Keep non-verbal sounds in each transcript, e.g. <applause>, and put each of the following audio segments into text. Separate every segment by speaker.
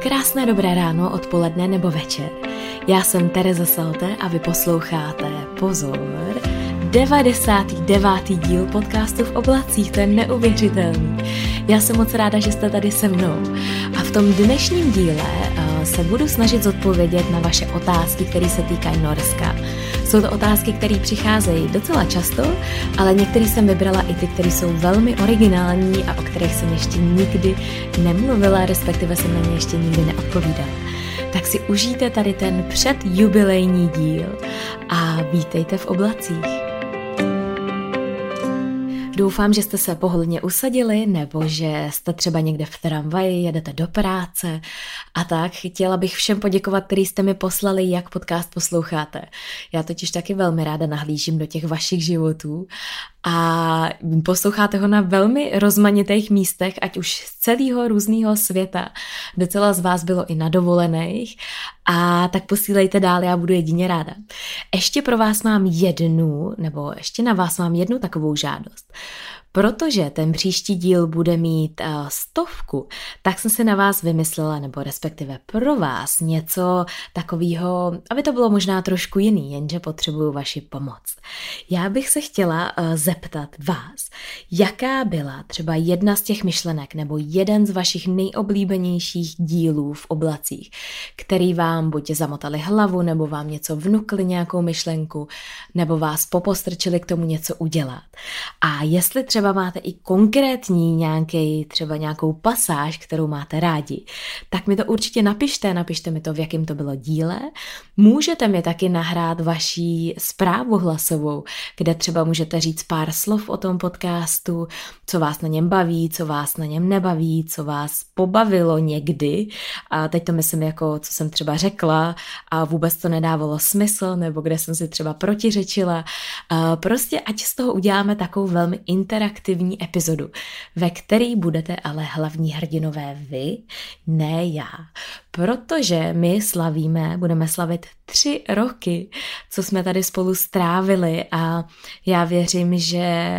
Speaker 1: Krásné dobré ráno, odpoledne nebo večer. Já jsem Tereza Salte a vy posloucháte Pozor, 99. díl podcastu v oblacích, to je neuvěřitelný. Já jsem moc ráda, že jste tady se mnou. A v tom dnešním díle uh, se budu snažit zodpovědět na vaše otázky, které se týkají Norska. Jsou to otázky, které přicházejí docela často, ale některé jsem vybrala i ty, které jsou velmi originální a o kterých jsem ještě nikdy nemluvila, respektive jsem na ně ještě nikdy neodpovídala. Tak si užijte tady ten předjubilejní díl a vítejte v oblacích. Doufám, že jste se pohodlně usadili nebo že jste třeba někde v tramvaji, jedete do práce a tak. Chtěla bych všem poděkovat, který jste mi poslali, jak podcast posloucháte. Já totiž taky velmi ráda nahlížím do těch vašich životů a posloucháte ho na velmi rozmanitých místech, ať už z celého různého světa. Docela z vás bylo i na dovolených a tak posílejte dál, já budu jedině ráda. Ještě pro vás mám jednu, nebo ještě na vás mám jednu takovou žádost. Protože ten příští díl bude mít uh, stovku, tak jsem si na vás vymyslela, nebo respektive pro vás něco takového, aby to bylo možná trošku jiný, jenže potřebuju vaši pomoc. Já bych se chtěla uh, zeptat vás, jaká byla třeba jedna z těch myšlenek nebo jeden z vašich nejoblíbenějších dílů v oblacích, který vám buď zamotali hlavu, nebo vám něco vnukli nějakou myšlenku, nebo vás popostrčili k tomu něco udělat. A jestli třeba třeba máte i konkrétní nějaký, třeba nějakou pasáž, kterou máte rádi, tak mi to určitě napište, napište mi to, v jakém to bylo díle. Můžete mi taky nahrát vaší zprávu hlasovou, kde třeba můžete říct pár slov o tom podcastu, co vás na něm baví, co vás na něm nebaví, co vás pobavilo někdy. A teď to myslím jako, co jsem třeba řekla a vůbec to nedávalo smysl, nebo kde jsem si třeba protiřečila. Prostě ať z toho uděláme takovou velmi interaktivní interaktivní epizodu, ve které budete ale hlavní hrdinové vy, ne já. Protože my slavíme, budeme slavit tři roky, co jsme tady spolu strávili a já věřím, že,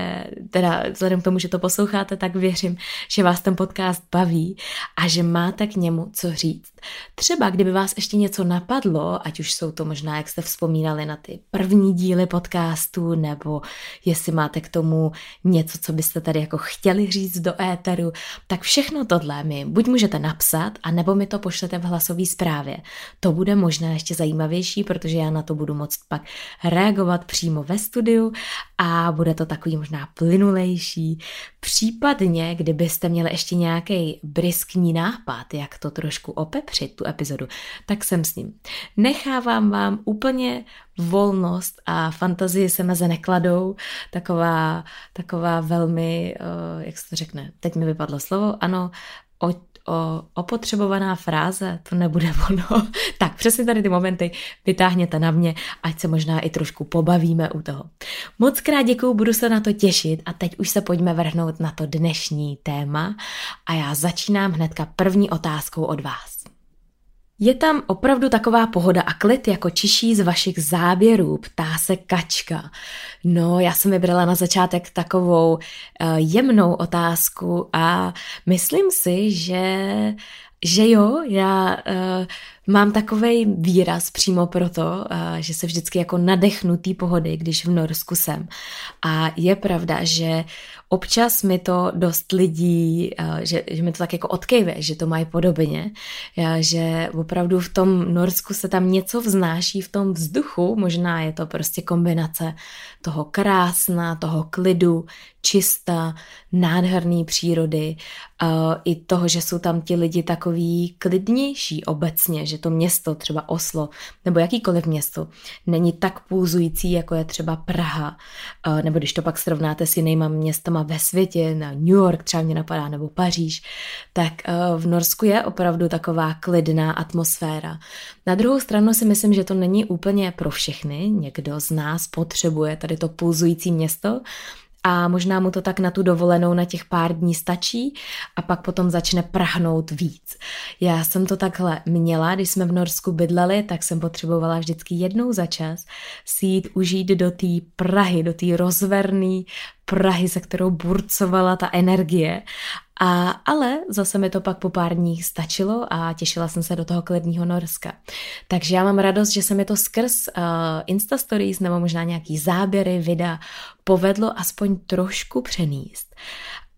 Speaker 1: teda vzhledem k tomu, že to posloucháte, tak věřím, že vás ten podcast baví a že máte k němu co říct. Třeba kdyby vás ještě něco napadlo, ať už jsou to možná, jak jste vzpomínali na ty první díly podcastu, nebo jestli máte k tomu něco, co byste tady jako chtěli říct do éteru, tak všechno tohle mi buď můžete napsat, a nebo mi to pošlete v hlasové zprávě. To bude možná ještě zajímavější, protože já na to budu moct pak reagovat přímo ve studiu a bude to takový možná plynulejší. Případně, kdybyste měli ještě nějaký briskní nápad, jak to trošku opepřit, tu epizodu, tak jsem s ním. Nechávám vám úplně volnost a fantazii se meze nekladou, taková, taková velmi, uh, jak se to řekne, teď mi vypadlo slovo, ano, o, opotřebovaná fráze, to nebude <laughs> ono. tak přesně tady ty momenty vytáhněte na mě, ať se možná i trošku pobavíme u toho. Moc krát děkuju, budu se na to těšit a teď už se pojďme vrhnout na to dnešní téma a já začínám hnedka první otázkou od vás. Je tam opravdu taková pohoda a klid jako čiší z vašich záběrů, ptá se Kačka. No, já jsem vybrala na začátek takovou uh, jemnou otázku a myslím si, že že jo, já uh, mám takový výraz přímo proto, uh, že se vždycky jako nadechnu té pohody, když v Norsku jsem. A je pravda, že občas mi to dost lidí, uh, že, že mi to tak jako odkejve, že to mají podobně, uh, že opravdu v tom Norsku se tam něco vznáší v tom vzduchu, možná je to prostě kombinace toho krásna, toho klidu, čista, nádherný přírody, uh, i toho, že jsou tam ti lidi takový klidnější obecně, že to město, třeba Oslo, nebo jakýkoliv město, není tak pulzující, jako je třeba Praha, uh, nebo když to pak srovnáte s jinýma městama ve světě, na New York třeba mě napadá, nebo Paříž, tak uh, v Norsku je opravdu taková klidná atmosféra. Na druhou stranu si myslím, že to není úplně pro všechny, někdo z nás potřebuje tady to pulzující město, a možná mu to tak na tu dovolenou na těch pár dní stačí a pak potom začne prahnout víc. Já jsem to takhle měla, když jsme v Norsku bydleli, tak jsem potřebovala vždycky jednou za čas si jít užít do té Prahy, do té rozverný Prahy, se kterou burcovala ta energie. A, ale zase mi to pak po pár dní stačilo a těšila jsem se do toho klidního Norska. Takže já mám radost, že se mi to skrz uh, Insta Stories nebo možná nějaký záběry, videa povedlo aspoň trošku přenést.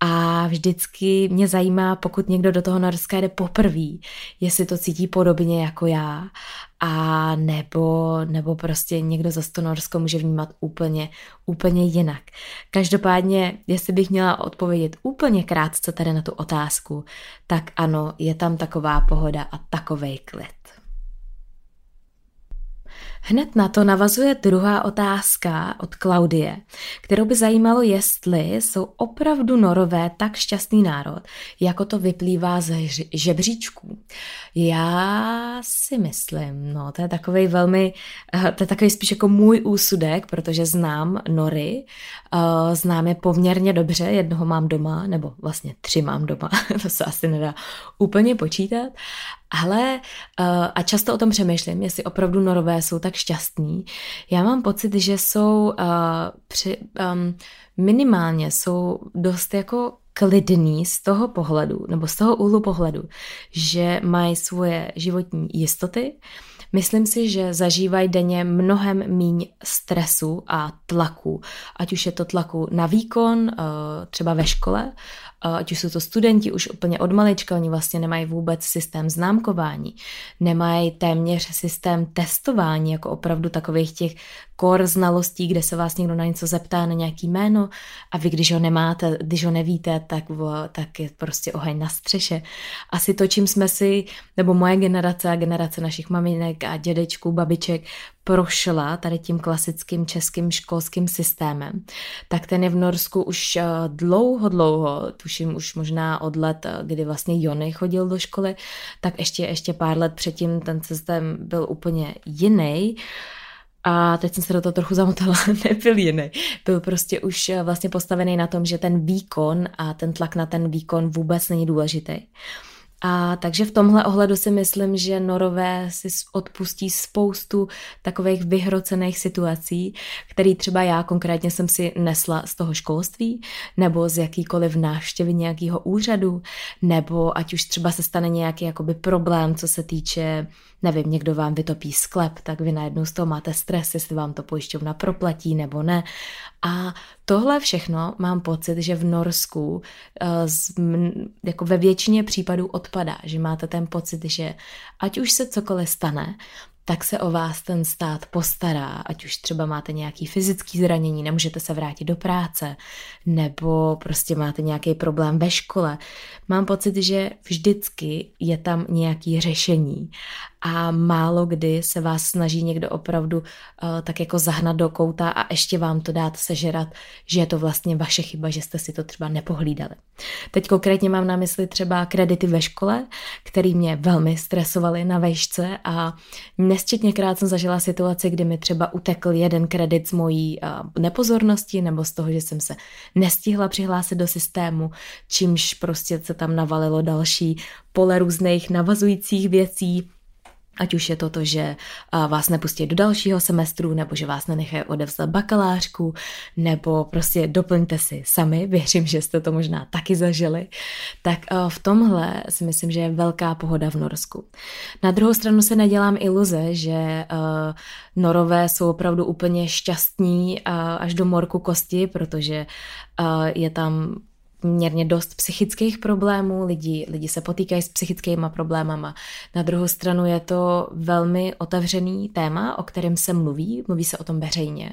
Speaker 1: A vždycky mě zajímá, pokud někdo do toho Norska jde poprvé, jestli to cítí podobně jako já, a nebo, nebo prostě někdo za to Norsko může vnímat úplně, úplně jinak. Každopádně, jestli bych měla odpovědět úplně krátce tady na tu otázku, tak ano, je tam taková pohoda a takovej klid. Hned na to navazuje druhá otázka od Klaudie, kterou by zajímalo, jestli jsou opravdu norové tak šťastný národ, jako to vyplývá z žebříčků. Já si myslím, no to je takový velmi, eh, to je takový spíš jako můj úsudek, protože znám nory, eh, znám je poměrně dobře, jednoho mám doma, nebo vlastně tři mám doma, <laughs> to se asi nedá úplně počítat, ale uh, a často o tom přemýšlím, jestli opravdu norové jsou tak šťastní. Já mám pocit, že jsou uh, při, minimálně jsou dost jako klidný z toho pohledu, nebo z toho úhlu pohledu, že mají svoje životní jistoty, Myslím si, že zažívají denně mnohem míň stresu a tlaku, ať už je to tlaku na výkon, eh, třeba ve škole, ať už jsou to studenti už úplně od malička, oni vlastně nemají vůbec systém známkování, nemají téměř systém testování, jako opravdu takových těch kor znalostí, kde se vás někdo na něco zeptá, na nějaký jméno a vy, když ho nemáte, když ho nevíte, tak, tak je prostě oheň na střeše. Asi to, čím jsme si, nebo moje generace a generace našich maminek a dědečků, babiček prošla tady tím klasickým českým školským systémem, tak ten je v Norsku už eh, dlouho, dlouho, tuším už možná od let, eh, kdy vlastně Jony chodil do školy, tak ještě, ještě pár let předtím ten systém byl úplně jiný. A teď jsem se do toho trochu zamotala, <laughs> nebyl jiný. Byl prostě už eh, vlastně postavený na tom, že ten výkon a ten tlak na ten výkon vůbec není důležitý. A takže v tomhle ohledu si myslím, že Norové si odpustí spoustu takových vyhrocených situací, který třeba já konkrétně jsem si nesla z toho školství, nebo z jakýkoliv návštěvy nějakého úřadu, nebo ať už třeba se stane nějaký jakoby problém, co se týče nevím, někdo vám vytopí sklep, tak vy najednou z toho máte stres, jestli vám to pojišťovna proplatí nebo ne. A tohle všechno mám pocit, že v Norsku uh, jako ve většině případů odpadá, že máte ten pocit, že ať už se cokoliv stane, tak se o vás ten stát postará, ať už třeba máte nějaký fyzický zranění, nemůžete se vrátit do práce, nebo prostě máte nějaký problém ve škole. Mám pocit, že vždycky je tam nějaký řešení a málo kdy se vás snaží někdo opravdu uh, tak jako zahnat do kouta a ještě vám to dát sežerat, že je to vlastně vaše chyba, že jste si to třeba nepohlídali. Teď konkrétně mám na mysli třeba kredity ve škole, které mě velmi stresovaly na vejšce a nesčetněkrát jsem zažila situaci, kdy mi třeba utekl jeden kredit z mojí uh, nepozornosti nebo z toho, že jsem se nestihla přihlásit do systému, čímž prostě se tam navalilo další pole různých navazujících věcí, Ať už je to to, že vás nepustí do dalšího semestru, nebo že vás nenechají odevzdat bakalářku, nebo prostě doplňte si sami, <laughs> věřím, že jste to možná taky zažili. Tak v tomhle si myslím, že je velká pohoda v Norsku. Na druhou stranu se nedělám iluze, že Norové jsou opravdu úplně šťastní až do morku kosti, protože je tam poměrně dost psychických problémů, lidi, lidi se potýkají s psychickými problémama. Na druhou stranu je to velmi otevřený téma, o kterém se mluví, mluví se o tom veřejně.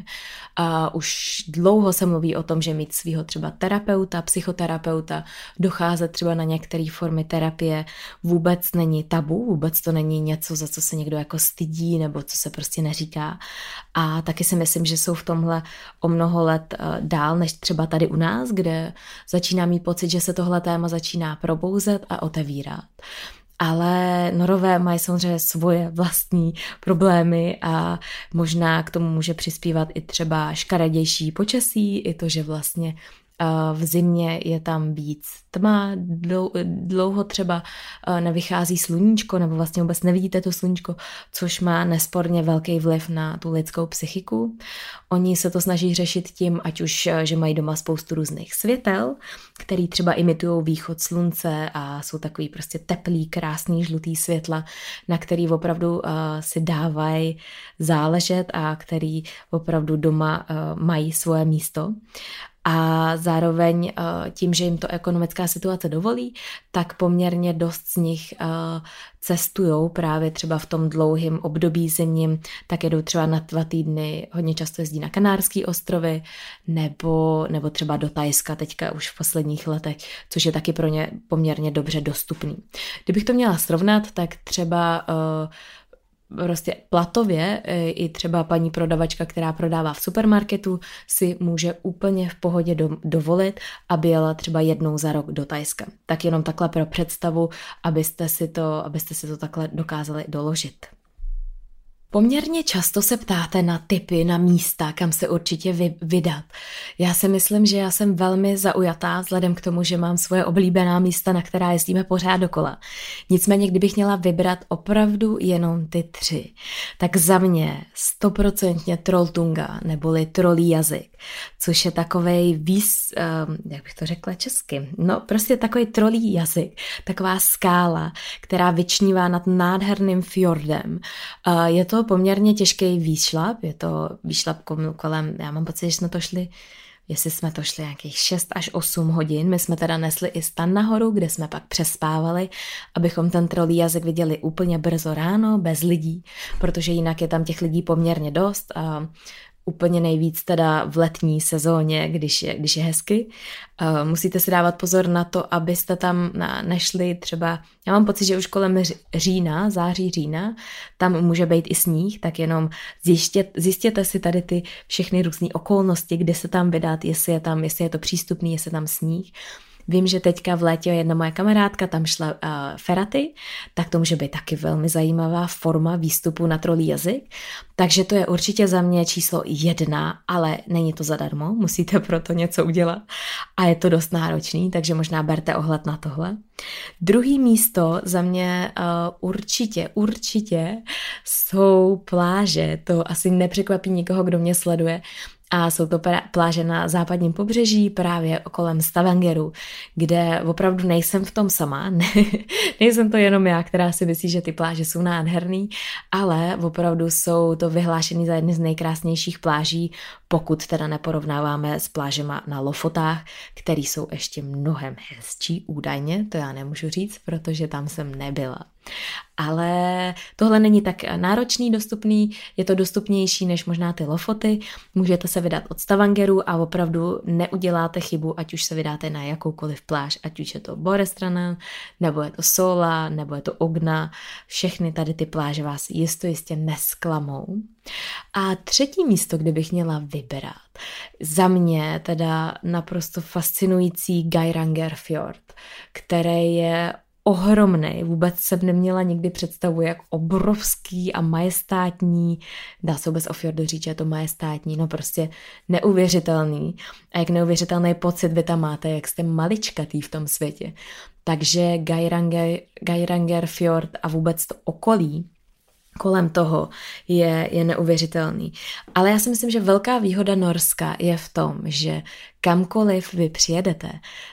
Speaker 1: A už dlouho se mluví o tom, že mít svého třeba terapeuta, psychoterapeuta, docházet třeba na některé formy terapie vůbec není tabu, vůbec to není něco, za co se někdo jako stydí nebo co se prostě neříká. A taky si myslím, že jsou v tomhle o mnoho let eh, dál než třeba tady u nás, kde začíná mít pocit, že se tohle téma začíná probouzet a otevírat. Ale norové mají samozřejmě svoje vlastní problémy a možná k tomu může přispívat i třeba škaredější počasí, i to, že vlastně v zimě je tam víc tma, dlouho třeba nevychází sluníčko, nebo vlastně vůbec nevidíte to sluníčko, což má nesporně velký vliv na tu lidskou psychiku. Oni se to snaží řešit tím, ať už, že mají doma spoustu různých světel, který třeba imitují východ slunce a jsou takový prostě teplý, krásný, žlutý světla, na který opravdu uh, si dávají záležet a který opravdu doma uh, mají svoje místo a zároveň eh, tím, že jim to ekonomická situace dovolí, tak poměrně dost z nich eh, cestují právě třeba v tom dlouhém období zimním, tak jedou třeba na dva týdny, hodně často jezdí na Kanárské ostrovy nebo, nebo třeba do Tajska teďka už v posledních letech, což je taky pro ně poměrně dobře dostupný. Kdybych to měla srovnat, tak třeba uh, prostě platově e, i třeba paní prodavačka, která prodává v supermarketu, si může úplně v pohodě do, dovolit, aby jela třeba jednou za rok do Tajska. Tak jenom takhle pro představu, abyste si to, abyste si to takhle dokázali doložit. Poměrně často se ptáte na typy, na místa, kam se určitě vy, vydat. Já si myslím, že já jsem velmi zaujatá vzhledem k tomu, že mám svoje oblíbená místa, na která jezdíme pořád dokola. Nicméně, kdybych měla vybrat opravdu jenom ty tři, tak za mě stoprocentně Trolltunga, neboli trolí jazyk, což je takovej výs, um, jak bych to řekla česky, no prostě takový trolí jazyk, taková skála, která vyčnívá nad nádherným fjordem. Uh, je to poměrně těžký výšlap, je to výšlap kolem, já mám pocit, že jsme to šli jestli jsme to šli nějakých 6 až 8 hodin. My jsme teda nesli i stan nahoru, kde jsme pak přespávali, abychom ten trolí jazyk viděli úplně brzo ráno, bez lidí, protože jinak je tam těch lidí poměrně dost a úplně nejvíc teda v letní sezóně, když je, když je hezky. Uh, musíte si dávat pozor na to, abyste tam nešli třeba, já mám pocit, že už kolem října, září října, tam může být i sníh, tak jenom zjistět, zjistěte si tady ty všechny různé okolnosti, kde se tam vydat, jestli je tam, jestli je to přístupný, jestli je tam sníh. Vím, že teďka v létě jedna moje kamarádka tam šla uh, feraty, tak to může být taky velmi zajímavá forma výstupu na trolí jazyk. Takže to je určitě za mě číslo jedna, ale není to zadarmo, musíte pro to něco udělat a je to dost náročný, takže možná berte ohled na tohle. Druhý místo za mě uh, určitě, určitě jsou pláže. To asi nepřekvapí nikoho, kdo mě sleduje a jsou to pláže na západním pobřeží, právě kolem Stavangeru, kde opravdu nejsem v tom sama, <laughs> ne, nejsem to jenom já, která si myslí, že ty pláže jsou nádherný, ale opravdu jsou to vyhlášený za jedny z nejkrásnějších pláží, pokud teda neporovnáváme s plážema na Lofotách, které jsou ještě mnohem hezčí údajně, to já nemůžu říct, protože tam jsem nebyla. Ale tohle není tak náročný, dostupný, je to dostupnější než možná ty lofoty. Můžete se vydat od Stavangeru a opravdu neuděláte chybu, ať už se vydáte na jakoukoliv pláž, ať už je to Borestrana, nebo je to Sola, nebo je to Ogna. Všechny tady ty pláže vás jisto jistě nesklamou. A třetí místo, kde bych měla vybrat, za mě teda naprosto fascinující Geiranger Fjord, který je ohromný. Vůbec jsem neměla nikdy představu, jak obrovský a majestátní, dá se vůbec o fjordu říct, že je to majestátní, no prostě neuvěřitelný. A jak neuvěřitelný pocit vy tam máte, jak jste maličkatý v tom světě. Takže Geiranger, Geiranger fjord a vůbec to okolí kolem toho je, je neuvěřitelný. Ale já si myslím, že velká výhoda Norska je v tom, že kamkoliv vy přijedete,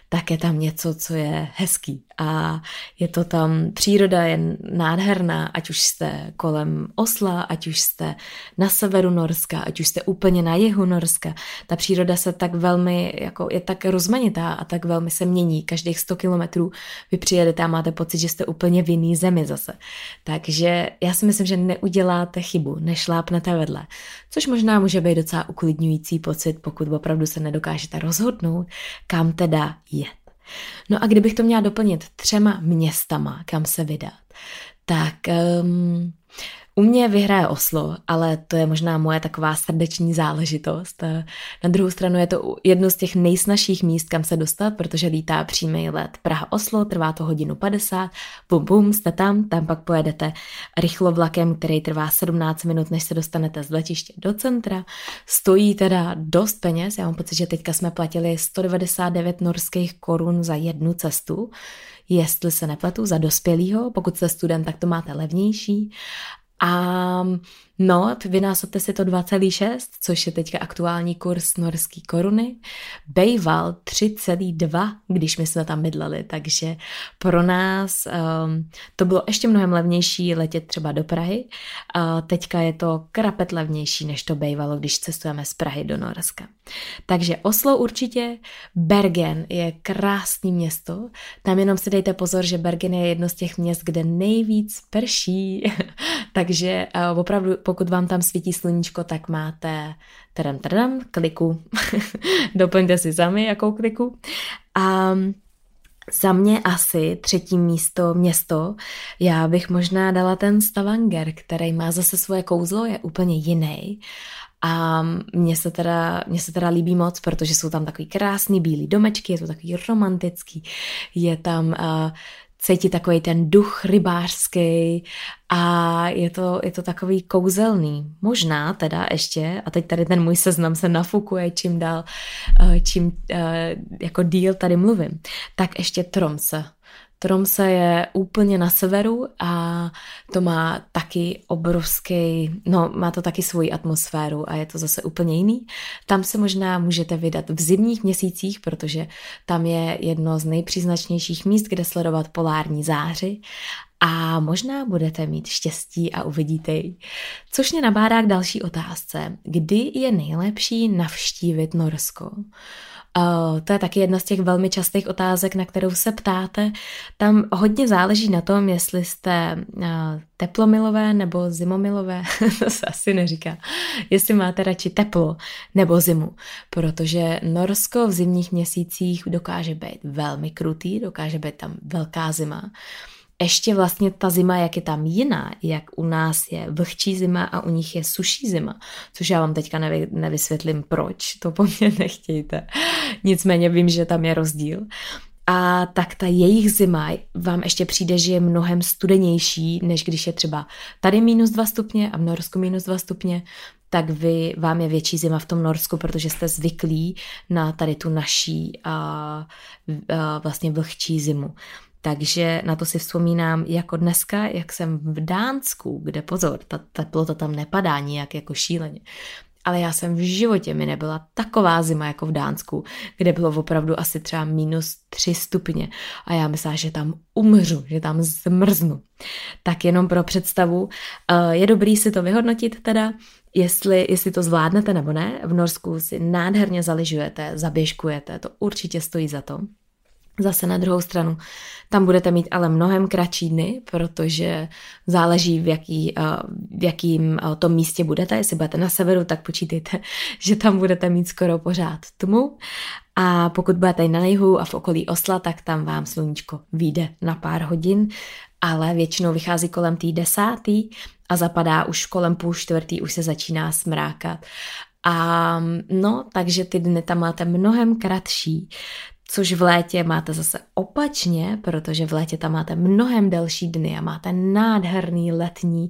Speaker 1: tak je tam něco, co je hezký. A je to tam, příroda je nádherná, ať už jste kolem Osla, ať už jste na severu Norska, ať už jste úplně na jihu Norska. Ta příroda se tak velmi, jako je tak rozmanitá a tak velmi se mění. Každých 100 kilometrů vy přijedete a máte pocit, že jste úplně v jiný zemi zase. Takže já si myslím, že neuděláte chybu, nešlápnete vedle. Což možná může být docela uklidňující pocit, pokud opravdu se nedokážete rozhodnout, kam teda jet. No a kdybych to měla doplnit třema městama, kam se vydat, tak um, U mě vyhraje Oslo, ale to je možná moje taková srdeční záležitost. Na druhou stranu je to jedno z těch nejsnažších míst, kam se dostat, protože lítá přímý let Praha-Oslo, trvá to hodinu 50, bum bum, jste tam, tam pak pojedete rychlovlakem, který trvá 17 minut, než se dostanete z letiště do centra. Stojí teda dost peněz, já mám pocit, že teďka jsme platili 199 norských korun za jednu cestu, jestli se nepletu, za dospělýho, pokud jste student, tak to máte levnější. A no, vynásobte si to 2,6, což je teďka aktuální kurz norský koruny. Bejval 3,2, když my jsme tam bydleli, takže pro nás um, to bylo ještě mnohem levnější letět třeba do Prahy. Uh, teďka je to krapet levnější, než to bejvalo, když cestujeme z Prahy do Norska. Takže Oslo určitě, Bergen je krásný město, tam jenom si dejte pozor, že Bergen je jedno z těch měst, kde nejvíc prší, <laughs> takže uh, opravdu pokud vám tam svítí sluníčko, tak máte tadam, tadam, kliku. <laughs> Doplňte si sami, jakou kliku. A za mě asi třetí místo, město, já bych možná dala ten Stavanger, který má zase svoje kouzlo, je úplně jiný. A mně se, teda, mně se teda líbí moc, protože jsou tam takový krásný bílý domečky, je to takový romantický, je tam uh, cítit takový ten duch rybářský a je to, je to takový kouzelný. Možná teda ještě, a teď tady ten můj seznam se nafukuje, čím dál, eh, čím eh, jako díl tady mluvím, tak ještě Tromse. Tromse je úplně na severu a to má taky obrovský, no má to taky svoji atmosféru a je to zase úplně jiný. Tam se možná můžete vydat v zimních měsících, protože tam je jedno z nejpříznačnějších míst, kde sledovat polární záři a možná budete mít štěstí a uvidíte ji. Což mě nabádá k další otázce. Kdy je nejlepší navštívit Norsko? Uh, to je taky jedna z těch velmi častých otázek, na kterou se ptáte. Tam hodně záleží na tom, jestli jste uh, teplomilové nebo zimomilové, <laughs> to se asi neříká, jestli máte radši teplo nebo zimu, protože Norsko v zimních měsících dokáže být velmi krutý, dokáže být tam velká zima. Ještě vlastně ta zima, jak je tam jiná, jak u nás je vlhčí zima a u nich je suší zima, což já vám teďka nevy, nevysvětlím proč, to po mně <laughs> nechtějte. Nicméně vím, že tam je rozdíl. A tak ta jejich zima vám ještě přijde, že je mnohem studenější, než když je třeba tady minus 2 stupně a v Norsku minus 2 stupně, tak vy, vám je větší zima v tom Norsku, protože jste zvyklí na tady tu naší a, a vlastně vlhčí zimu. Takže na to si vzpomínám jako dneska, jak jsem v Dánsku, kde pozor, ta teplota tam nepadá nijak jako šíleně. Ale já jsem v životě mi nebyla taková zima jako v Dánsku, kde bylo opravdu asi třeba minus 3 stupně a já myslela, že tam umřu, že tam zmrznu. Tak jenom pro představu, eh, je dobrý si to vyhodnotit teda, jestli, jestli to zvládnete nebo ne. V Norsku si nádherně zaližujete, zaběžkujete, to určitě stojí za to. Zase na druhou stranu, tam budete mít ale mnohem kratší dny, protože záleží, v, jaký, eh, v jakým eh, tom místě budete. Jestli budete na severu, tak počítejte, <laughs> že tam budete mít skoro pořád tmu. A pokud budete na jihu a v okolí Osla, tak tam vám sluníčko vyjde na pár hodin, ale většinou vychází kolem tý desátý a zapadá už kolem půl čtvrtý, už se začíná smrákat. A no, takže ty dny tam máte mnohem kratší což v létě máte zase opačně, protože v létě tam máte mnohem delší dny a máte nádherný letní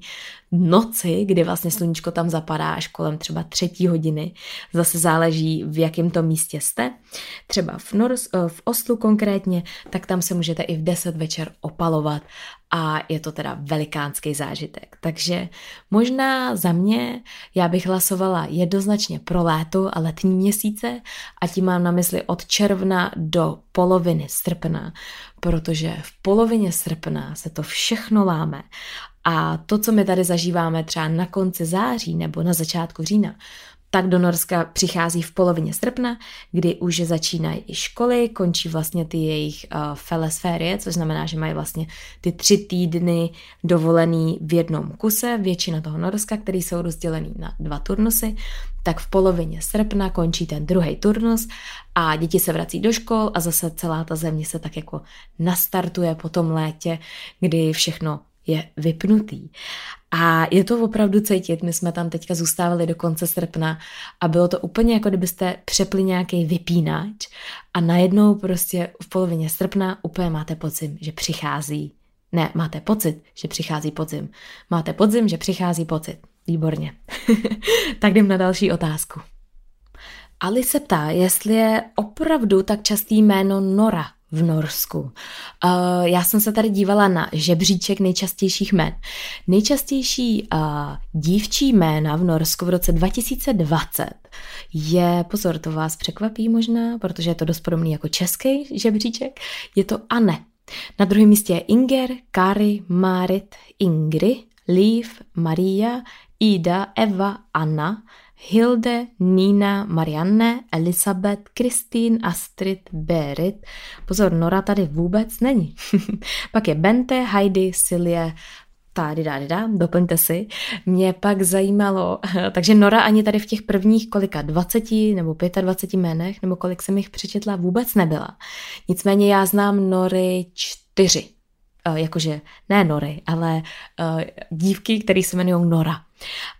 Speaker 1: noci, kdy vlastně sluníčko tam zapadá až kolem třeba třetí hodiny. Zase záleží, v jakém to místě jste. Třeba v, Nors, eh, v Oslu konkrétně, tak tam se můžete i v 10 večer opalovat a je to teda velikánský zážitek. Takže možná za mě já bych hlasovala jednoznačně pro léto a letní měsíce a tím mám na mysli od června do poloviny srpna, protože v polovině srpna se to všechno láme a to, co my tady zažíváme třeba na konci září nebo na začátku října, tak do Norska přichází v polovině srpna, kdy už začínají i školy, končí vlastně ty jejich uh, felesférie, což znamená, že mají vlastně ty tři týdny dovolený v jednom kuse, většina toho Norska, který jsou rozdělený na dva turnusy, tak v polovině srpna končí ten druhý turnus a děti se vrací do škol a zase celá ta země se tak jako nastartuje po tom létě, kdy všechno je vypnutý. A je to opravdu cítit, my jsme tam teďka zůstávali do konce srpna a bylo to úplně jako kdybyste přepli nějaký vypínač a najednou prostě v polovině srpna úplně máte pocit, že přichází. Ne, máte pocit, že přichází podzim. Máte podzim, že přichází pocit. Výborně. <laughs> tak jdem na další otázku. Ali se ptá, jestli je opravdu tak častý jméno Nora v Norsku. Uh, já jsem se tady dívala na žebříček nejčastějších jmén. Nejčastější uh, dívčí jména v Norsku v roce 2020 je, pozor, to vás překvapí možná, protože je to dost podobný jako český žebříček, je to Anne. Na druhém místě je Inger, Kari, Marit, Ingri, Liv, Maria, Ida, Eva, Anna, Hilde, Nina, Marianne, Elisabeth, Kristýn, Astrid, Berit. Pozor, Nora tady vůbec není. <laughs> Pak je Bente, Heidi, Silie, tady, tady, da, doplňte si. Mě pak zajímalo, <laughs> takže Nora ani tady v těch prvních kolika, 20 nebo 25 jménech, nebo kolik jsem jich přečetla, vůbec nebyla. Nicméně já znám Nory čtyři. Uh, jakože ne Nory, ale uh, dívky, které se jmenují Nora.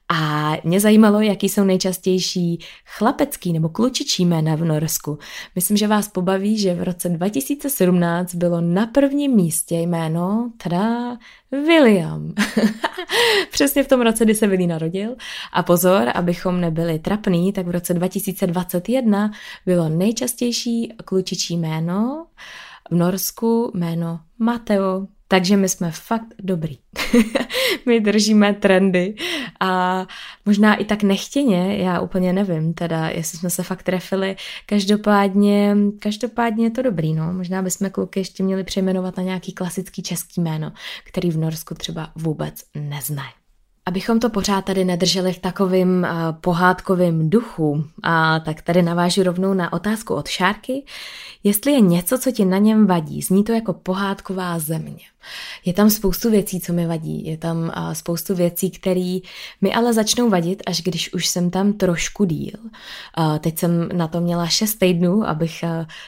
Speaker 1: A mě zajímalo, jaký jsou nejčastější chlapecký nebo klučičí jména v Norsku. Myslím, že vás pobaví, že v roce 2017 bylo na prvním místě jméno, teda William. <laughs> Přesně v tom roce, kdy se Willy narodil. A pozor, abychom nebyli trapný, tak v roce 2021 bylo nejčastější klučičí jméno v Norsku jméno Mateo. Takže my jsme fakt dobrý. <laughs> my držíme trendy a možná i tak nechtěně, já úplně nevím, teda jestli jsme se fakt trefili. Každopádně, každopádně je to dobrý, no. Možná bychom kluky ještě měli přejmenovat na nějaký klasický český jméno, který v Norsku třeba vůbec neznají. Abychom to pořád tady nedrželi v takovým uh, pohádkovým duchu, a tak tady navážu rovnou na otázku od Šárky, jestli je něco, co ti na něm vadí. Zní to jako pohádková země. Je tam spoustu věcí, co mi vadí. Je tam spoustu věcí, které mi ale začnou vadit, až když už jsem tam trošku díl. Teď jsem na to měla šest týdnů, abych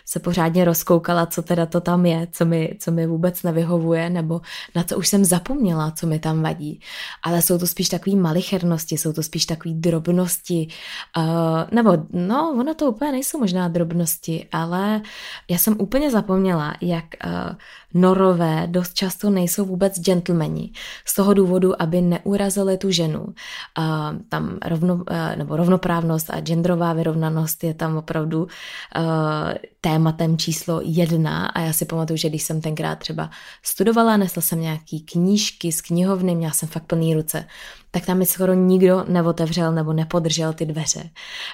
Speaker 1: se pořádně rozkoukala, co teda to tam je, co mi, co mi vůbec nevyhovuje, nebo na co už jsem zapomněla, co mi tam vadí. Ale jsou to spíš takové malichernosti, jsou to spíš takové drobnosti, nebo no, ono to úplně nejsou možná drobnosti, ale já jsem úplně zapomněla, jak norové dost často nejsou vůbec gentlemani. Z toho důvodu, aby neurazili tu ženu. Uh, tam rovno, nebo rovnoprávnost a genderová vyrovnanost je tam opravdu tématem číslo jedna a já si pamatuju, že když jsem tenkrát třeba studovala, nesla jsem nějaký knížky z knihovny, měla jsem fakt plný ruce, tak tam mi skoro nikdo neotevřel nebo nepodržel ty dveře.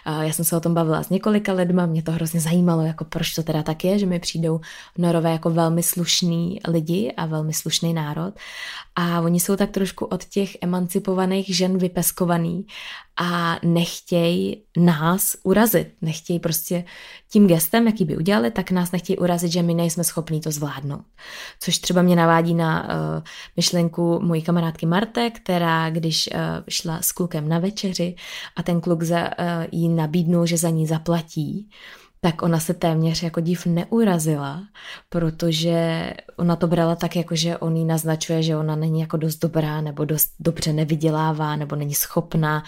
Speaker 1: Já jsem se o tom bavila s několika lidma, mě to hrozně zajímalo, jako proč to teda tak je, že mi přijdou norové jako velmi slušný lidi a velmi slušný národ a oni jsou tak trošku od těch emancipovaných žen vypeskovaný a nechtějí nás urazit. Nechtějí prostě tím gestem, jaký by udělali, tak nás nechtějí urazit, že my nejsme schopní to zvládnout. Což třeba mě navádí na uh, myšlenku mojí kamarádky Marte, která když uh, šla s klukem na večeři a ten kluk za, uh, jí nabídnul, že za ní zaplatí, tak ona se téměř jako div neurazila, protože ona to brala tak, jako že on jí naznačuje, že ona není jako dost dobrá, nebo dost dobře nevydělává, nebo není schopná.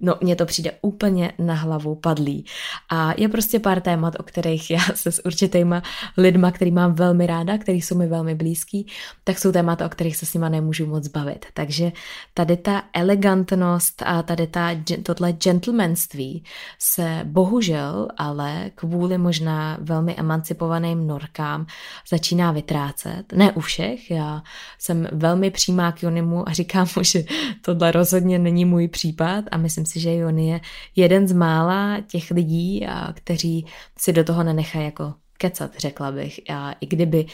Speaker 1: No, mně to přijde úplně na hlavu padlý. A je prostě pár témat, o kterých já se s určitýma lidma, který mám velmi ráda, který jsou mi velmi blízký, tak jsou témata, o kterých se s nima nemůžu moc bavit. Takže tady ta elegantnost a tady ta, tohle gentlemanství se bohužel ale kvůli kvůli možná velmi emancipovaným norkám začíná vytrácet. Ne u všech, já jsem velmi přímá k Jonimu a říkám mu, že tohle rozhodně není můj případ a myslím si, že Joni je jeden z mála těch lidí, kteří si do toho nenechají jako kecat, řekla bych. A i kdyby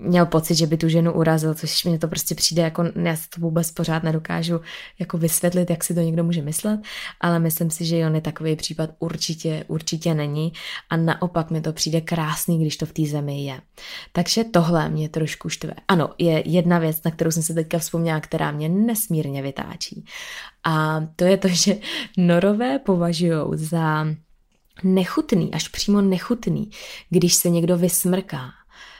Speaker 1: měl pocit, že by tu ženu urazil, což mě to prostě přijde jako, já si to vůbec pořád nedokážu jako vysvětlit, jak si to někdo může myslet, ale myslím si, že on je takový případ určitě, určitě není a naopak mi to přijde krásný, když to v té zemi je. Takže tohle mě trošku štve. Ano, je jedna věc, na kterou jsem se teďka vzpomněla, která mě nesmírně vytáčí. A to je to, že norové považují za nechutný, až přímo nechutný, když se někdo vysmrká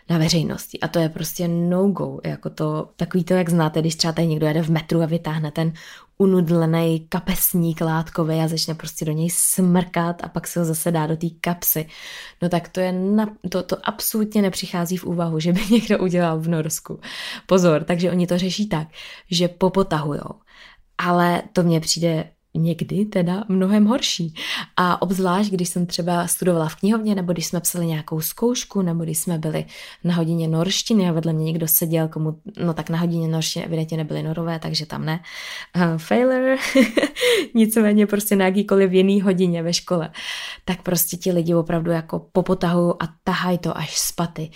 Speaker 1: na veřejnosti. A to je prostě no-go. Jako to, takový to, jak znáte, když třeba tady někdo jede v metru a vytáhne ten unudlený kapesník látkový a začne prostě do něj smrkat a pak se ho zase dá do té kapsy. No tak to je, na, to, to absolutně nepřichází v úvahu, že by <laughs> někdo udělal v Norsku. Pozor, takže oni to řeší tak, že popotahujou. Ale to mně přijde někdy teda mnohem horší. A obzvlášť, když jsem třeba studovala v knihovně, nebo když jsme psali nějakou zkoušku, nebo když jsme byli na hodině norštiny a vedle mě někdo seděl, komu, no tak na hodině norštiny evidentně nebyly norové, takže tam ne. Uh, failure, <laughs> nicméně prostě na jakýkoliv jiný hodině ve škole, tak prostě ti lidi opravdu jako popotahují a tahají to až spaty.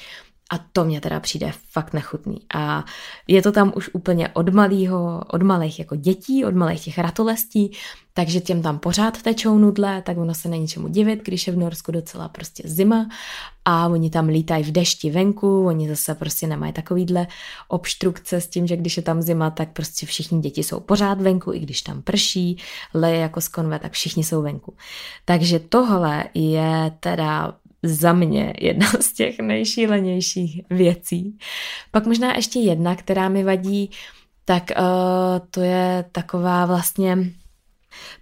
Speaker 1: A to mě teda přijde fakt nechutný. A je to tam už úplně od malého, od malých jako dětí, od malých těch ratolestí, takže těm tam pořád tečou nudle, tak ono se není čemu divit, když je v Norsku docela prostě zima a oni tam lítají v dešti venku, oni zase prostě nemají takovýhle obstrukce s tím, že když je tam zima, tak prostě všichni děti jsou pořád venku, i když tam prší, leje jako z konve, tak všichni jsou venku. Takže tohle je teda za mě jedna z těch nejšílenějších věcí. Pak možná ještě jedna, která mi vadí, tak uh, to je taková vlastně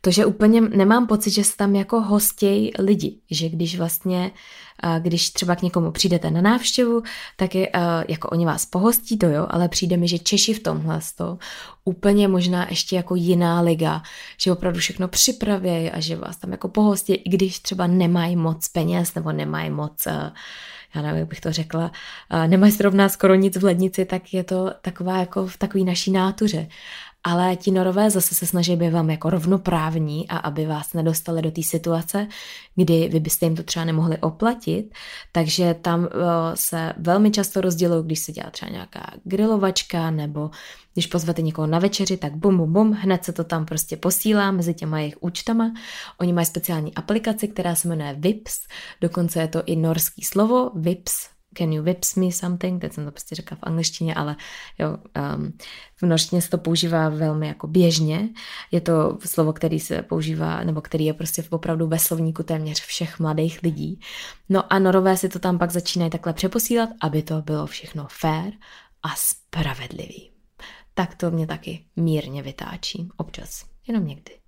Speaker 1: to, že úplně nemám pocit, že se tam jako hostějí lidi, že když vlastně když třeba k někomu přijdete na návštěvu, tak je, jako oni vás pohostí, to jo, ale přijde mi, že Češi v tomhle to úplně možná ještě jako jiná liga, že opravdu všechno připravějí a že vás tam jako pohostí, i když třeba nemají moc peněz nebo nemají moc já nevím, jak bych to řekla, nemají zrovna skoro nic v lednici, tak je to taková jako v takové naší nátuře ale ti norové zase se snaží být vám jako rovnoprávní a aby vás nedostali do té situace, kdy vy byste jim to třeba nemohli oplatit, takže tam eh, se velmi často rozdělují, když se dělá třeba nějaká grilovačka nebo když pozvete někoho na večeři, tak bum, bum, bum, hned se to tam prostě posílá mezi těma jejich účtama. Oni mají speciální aplikaci, která se jmenuje VIPS, dokonce je to i norský slovo, VIPS, can you vips me something, teď jsem to prostě řekla v angličtině, ale jo, um, v norštině se to používá velmi jako běžně. Je to slovo, který se používá, nebo který je prostě opravdu ve slovníku téměř všech mladých lidí. No a norové si to tam pak začínají takhle přeposílat, aby to bylo všechno fair a spravedlivý. Tak to mě taky mírně vytáčí, občas, jenom někdy.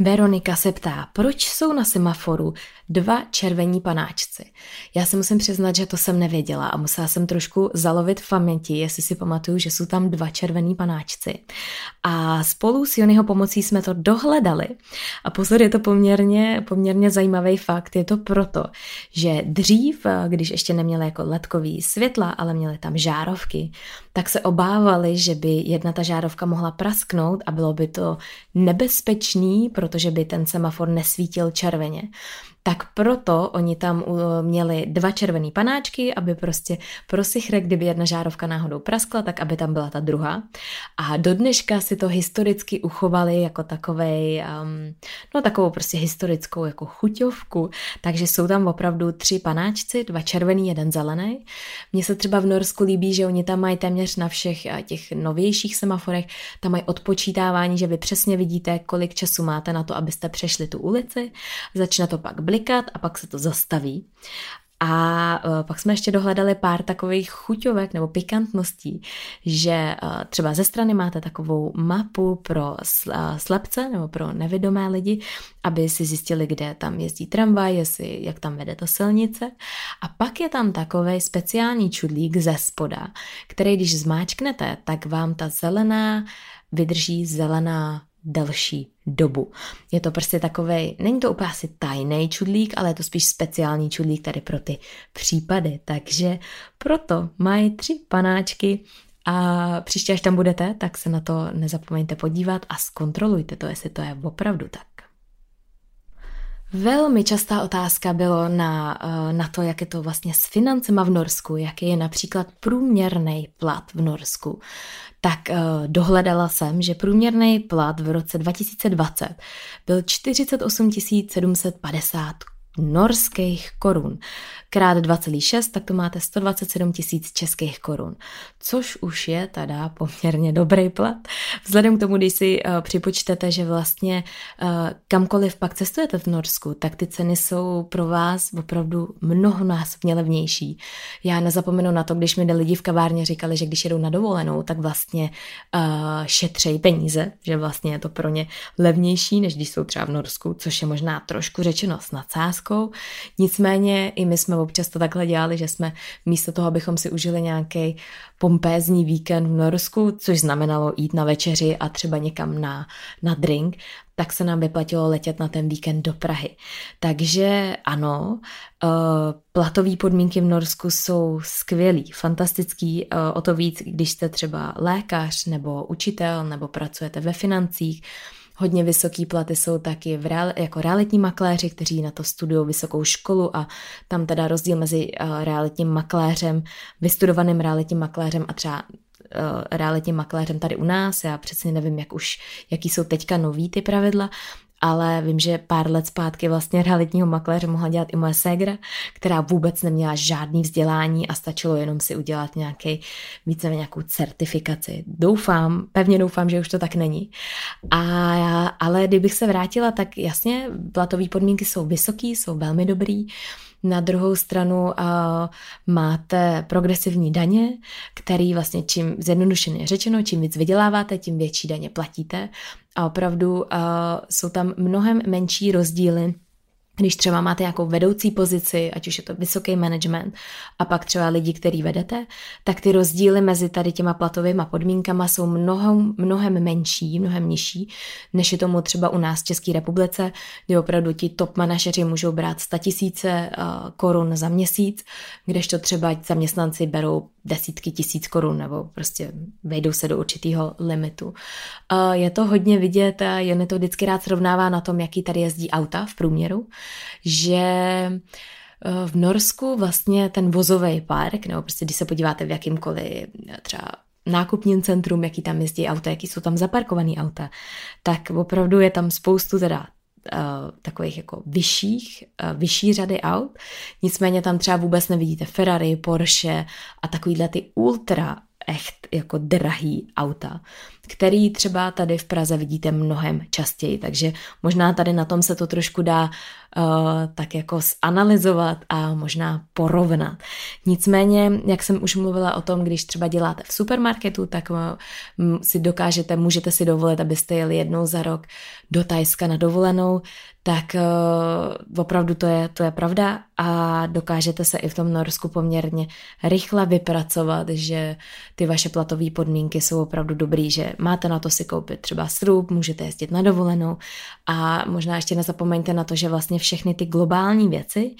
Speaker 1: Veronika se ptá, proč jsou na semaforu dva červení panáčci. Já se musím přiznat, že to jsem nevěděla a musela jsem trošku zalovit v paměti, jestli si pamatuju, že jsou tam dva červení panáčci. A spolu s Jonyho pomocí jsme to dohledali. A pozor, je to poměrně, poměrně zajímavý fakt. Je to proto, že dřív, když ještě neměli jako ledkový světla, ale měli tam žárovky, tak se obávali, že by jedna ta žárovka mohla prasknout a bylo by to nebezpečný, protože by ten semafor nesvítil červeně tak proto oni tam měli dva červený panáčky, aby prostě pro sichrek, kdyby jedna žárovka náhodou praskla, tak aby tam byla ta druhá. A do dneška si to historicky uchovali jako takovej, um, no takovou prostě historickou jako chuťovku, takže jsou tam opravdu tři panáčci, dva červený, jeden zelený. Mně se třeba v Norsku líbí, že oni tam mají téměř na všech těch novějších semaforech, tam mají odpočítávání, že vy přesně vidíte, kolik času máte na to, abyste přešli tu ulici, začne to pak blikat a pak se to zastaví. A uh, pak jsme ještě dohledali pár takových chuťovek nebo pikantností, že uh, třeba ze strany máte takovou mapu pro slepce nebo pro nevidomé lidi, aby si zjistili, kde tam jezdí tramvaj, jestli, jak tam vede ta silnice. A pak je tam takový speciální čudlík ze spoda, který když zmáčknete, tak vám ta zelená vydrží zelená delší dobu. Je to prostě takový, není to úplně asi tajný čudlík, ale je to spíš speciální čudlík tady pro ty případy. Takže proto mají tři panáčky a příště, až tam budete, tak se na to nezapomeňte podívat a zkontrolujte to, jestli to je opravdu tak. Velmi častá otázka bylo na, eh, na to, jak je to vlastně s financema v Norsku, jaký je například průměrný plat v Norsku. Tak uh, dohledala jsem, že průměrný plat v roce 2020 byl 48 750 norských korun. Krát 2,6, tak to máte 127 tisíc českých korun, což už je teda poměrně dobrý plat. Vzhledem k tomu, když si uh, připočtete, že vlastně uh, kamkoliv pak cestujete v Norsku, tak ty ceny jsou pro vás opravdu mnohonásobně levnější. Já nezapomenu na to, když mi lidi v kavárně říkali, že když jedou na dovolenou, tak vlastně uh, peníze, že vlastně je to pro ně levnější, než když jsou třeba v Norsku, což je možná trošku řečeno s. Nicméně i my jsme občas to takhle dělali, že jsme místo toho, abychom si užili nějaký pompézní víkend v Norsku, což znamenalo jít na večeři a třeba někam na, na drink, tak se nám vyplatilo letět na ten víkend do Prahy. Takže ano, eh, platové podmínky v Norsku jsou skvělý, fantastický, eh, o to víc, když jste třeba lékař nebo učitel nebo pracujete ve financích, Hodně vysoký platy jsou taky v real, jako realitní makléři, kteří na to studují vysokou školu a tam teda rozdíl mezi uh, realitním makléřem, vystudovaným realitním makléřem a třeba uh, realitním makléřem tady u nás. Já přesně nevím, jak už, jaký jsou teďka nový ty pravidla, ale vím, že pár let zpátky vlastně realitního makléře mohla dělat i moje ségra, která vůbec neměla žádný vzdělání a stačilo jenom si udělat nějaký, více nějakou certifikaci. Doufám, pevně doufám, že už to tak není. A já, ale kdybych se vrátila, tak jasně, platové podmínky jsou vysoký, jsou velmi dobrý. Na druhou stranu uh, máte progresivní daně, který vlastně čím zjednodušeně řečeno, čím víc vyděláváte, tím větší daně platíte. A opravdu uh, jsou tam mnohem menší rozdíly když třeba máte nějakou vedoucí pozici, ať už je to vysoký management, a pak třeba lidi, který vedete, tak ty rozdíly mezi tady těma platovými podmínkama jsou mnohem, mnohem menší, mnohem nižší, než je tomu třeba u nás v České republice, kdy opravdu ti top manažeři můžou brát 100 tisíce eh, korun za měsíc, kdežto třeba zaměstnanci berou desítky tisíc korun nebo prostě vejdou se do určitého limitu. Je to hodně vidět, jen to vždycky rád srovnává na tom, jaký tady jezdí auta v průměru, že e, v Norsku vlastně ten vozový park, nebo prostě když se podíváte v jakýmkoliv e, třeba nákupním centrum, jaký tam jezdí auta, jaký jsou tam zaparkovaný auta, tak opravdu je tam spoustu teda takových jako vyšších, uh, vyšší řady aut. Nicméně tam třeba vůbec nevidíte Ferrari, Porsche a takovýhle ty ultra echt jako drahý auta, který třeba tady v Praze vidíte mnohem častěji, takže možná tady na tom se to trošku dá uh, tak jako zanalizovat a možná porovnat. Nicméně, jak jsem už mluvila o tom, když třeba děláte v supermarketu, tak uh, si dokážete, můžete si dovolit, abyste jeli jednou za rok do Tajska na dovolenou, tak uh, opravdu to je, to je pravda a dokážete se i v tom Norsku poměrně rychle vypracovat, že ty vaše platové podmínky jsou opravdu dobrý, že máte na to si koupit třeba srub, můžete jezdit na dovolenou. A možná ještě nezapomeňte na to, že vlastně všechny ty globální věci,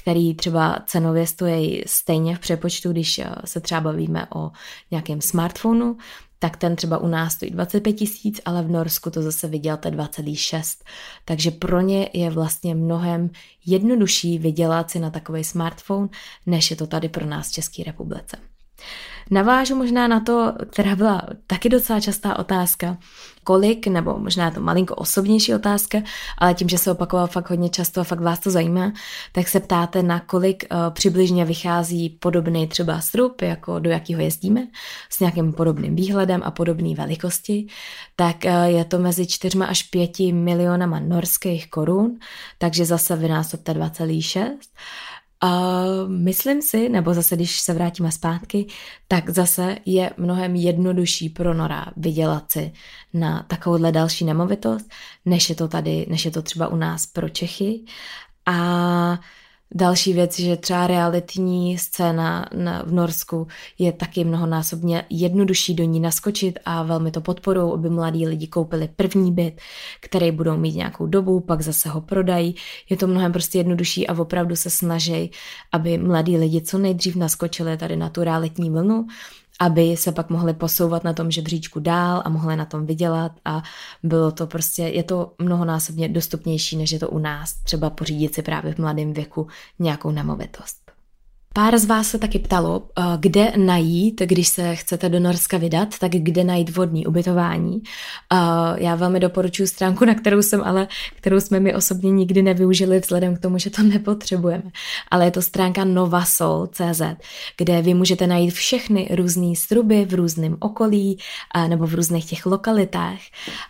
Speaker 1: které třeba cenově stojí stejně v přepočtu, když eh, se třeba bavíme o nějakém smartphonu, tak ten třeba u nás stojí 25 tisíc, ale v Norsku to zase vyděláte 2,6. Takže pro ně je vlastně mnohem jednodušší vydělat si na takový smartphone, než je to tady pro nás v České republice. Navážu možná na to, která byla taky docela častá otázka, kolik, nebo možná to malinko osobnější otázka, ale tím, že se opakoval fakt hodně často a fakt vás to zajímá, tak se ptáte, na kolik uh, přibližně vychází podobný třeba strup, jako do jakého jezdíme, s nějakým podobným výhledem a podobné velikosti, tak uh, je to mezi 4 až 5 milionama norských korun, takže zase vynásobte 2,6 Uh, myslím si, nebo zase když se vrátíme zpátky, tak zase je mnohem jednodušší pro Nora vydělat si na takovouhle další nemovitost, než je to tady, než je to třeba u nás pro Čechy. A Další věc, že třeba realitní scéna na, v Norsku je taky mnohonásobně jednodušší do ní naskočit a velmi to podporují, aby mladí lidi koupili první byt, který budou mít nějakou dobu, pak zase ho prodají. Je to mnohem prostě jednodušší a opravdu se snaží, aby mladí lidi co nejdřív naskočili tady na tu realitní vlnu aby se pak mohli posouvat na tom žebříčku dál a mohli na tom vydělat a bylo to prostě, je to mnohonásobně dostupnější, než je to u nás, třeba pořídit si právě v mladém věku nějakou nemovitost. Pár z vás se taky ptalo, eh, kde najít, když se chcete do Norska vydat, tak kde najít vodní ubytování. Eh, já velmi doporučuji stránku, na kterou jsem ale, kterou jsme mi osobně nikdy nevyužili vzhledem k tomu, že to <laughs> nepotřebujeme. Ale je to stránka novasol.cz, kde vy můžete najít všechny různé struby v různém okolí nebo v různých těch lokalitách.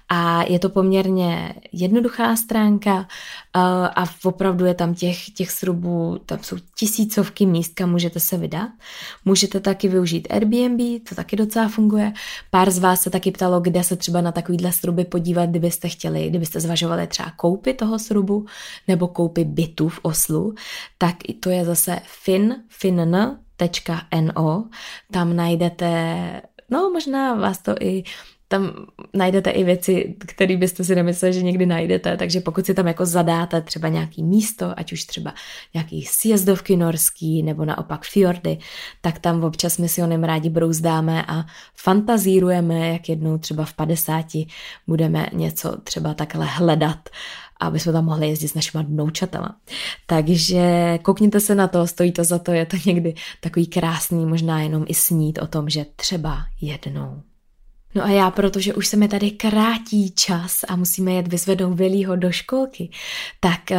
Speaker 1: A je to poměrně jednoduchá stránka a opravdu je tam těch, těch srubů, tam jsou tisícovky míst, kam můžete se vydat. Můžete taky využít Airbnb, to taky docela funguje. Pár z vás se taky ptalo, kde se třeba na takovýhle sruby podívat, kdybyste chtěli, kdybyste zvažovali třeba koupit toho srubu nebo koupit bytu v Oslu, tak to je zase fin, fin.no, tam najdete, no možná vás to i tam najdete i věci, které byste si nemysleli, že někdy najdete, takže pokud si tam jako zadáte třeba nějaký místo, ať už třeba nějaký sjezdovky norský nebo naopak fjordy, tak tam občas my si o něm rádi brouzdáme a fantazírujeme, jak jednou třeba v 50 budeme něco třeba takhle hledat aby jsme tam mohli jezdit s našima vnoučatama. Takže koukněte se na to, stojí to za to, je to někdy takový krásný, možná jenom i snít o tom, že třeba jednou No a já, protože už se mi tady krátí čas a musíme jet vyzvednout Vilího do školky, tak uh,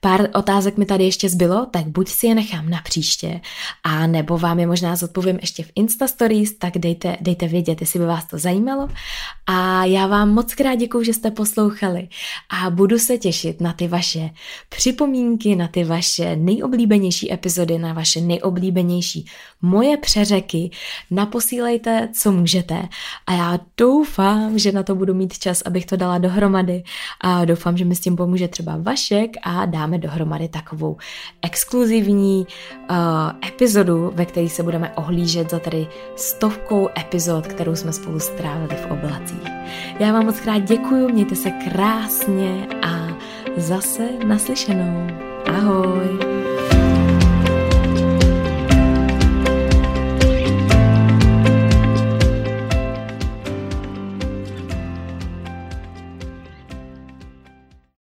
Speaker 1: pár otázek mi tady ještě zbylo, tak buď si je nechám na příště, a nebo vám je možná zodpovím ještě v Insta Stories, tak dejte, dejte vědět, jestli by vás to zajímalo. A já vám moc krát děkuju, že jste poslouchali a budu se těšit na ty vaše připomínky, na ty vaše nejoblíbenější epizody, na vaše nejoblíbenější moje přeřeky. Naposílejte, co můžete a doufám, že na to budu mít čas, abych to dala dohromady a doufám, že mi s tím pomůže třeba Vašek a dáme dohromady takovou exkluzivní uh, epizodu, ve které se budeme ohlížet za tady stovkou epizod, kterou jsme spolu strávili v oblacích. Já vám moc krát děkuju, mějte se krásně a zase naslyšenou. Ahoj!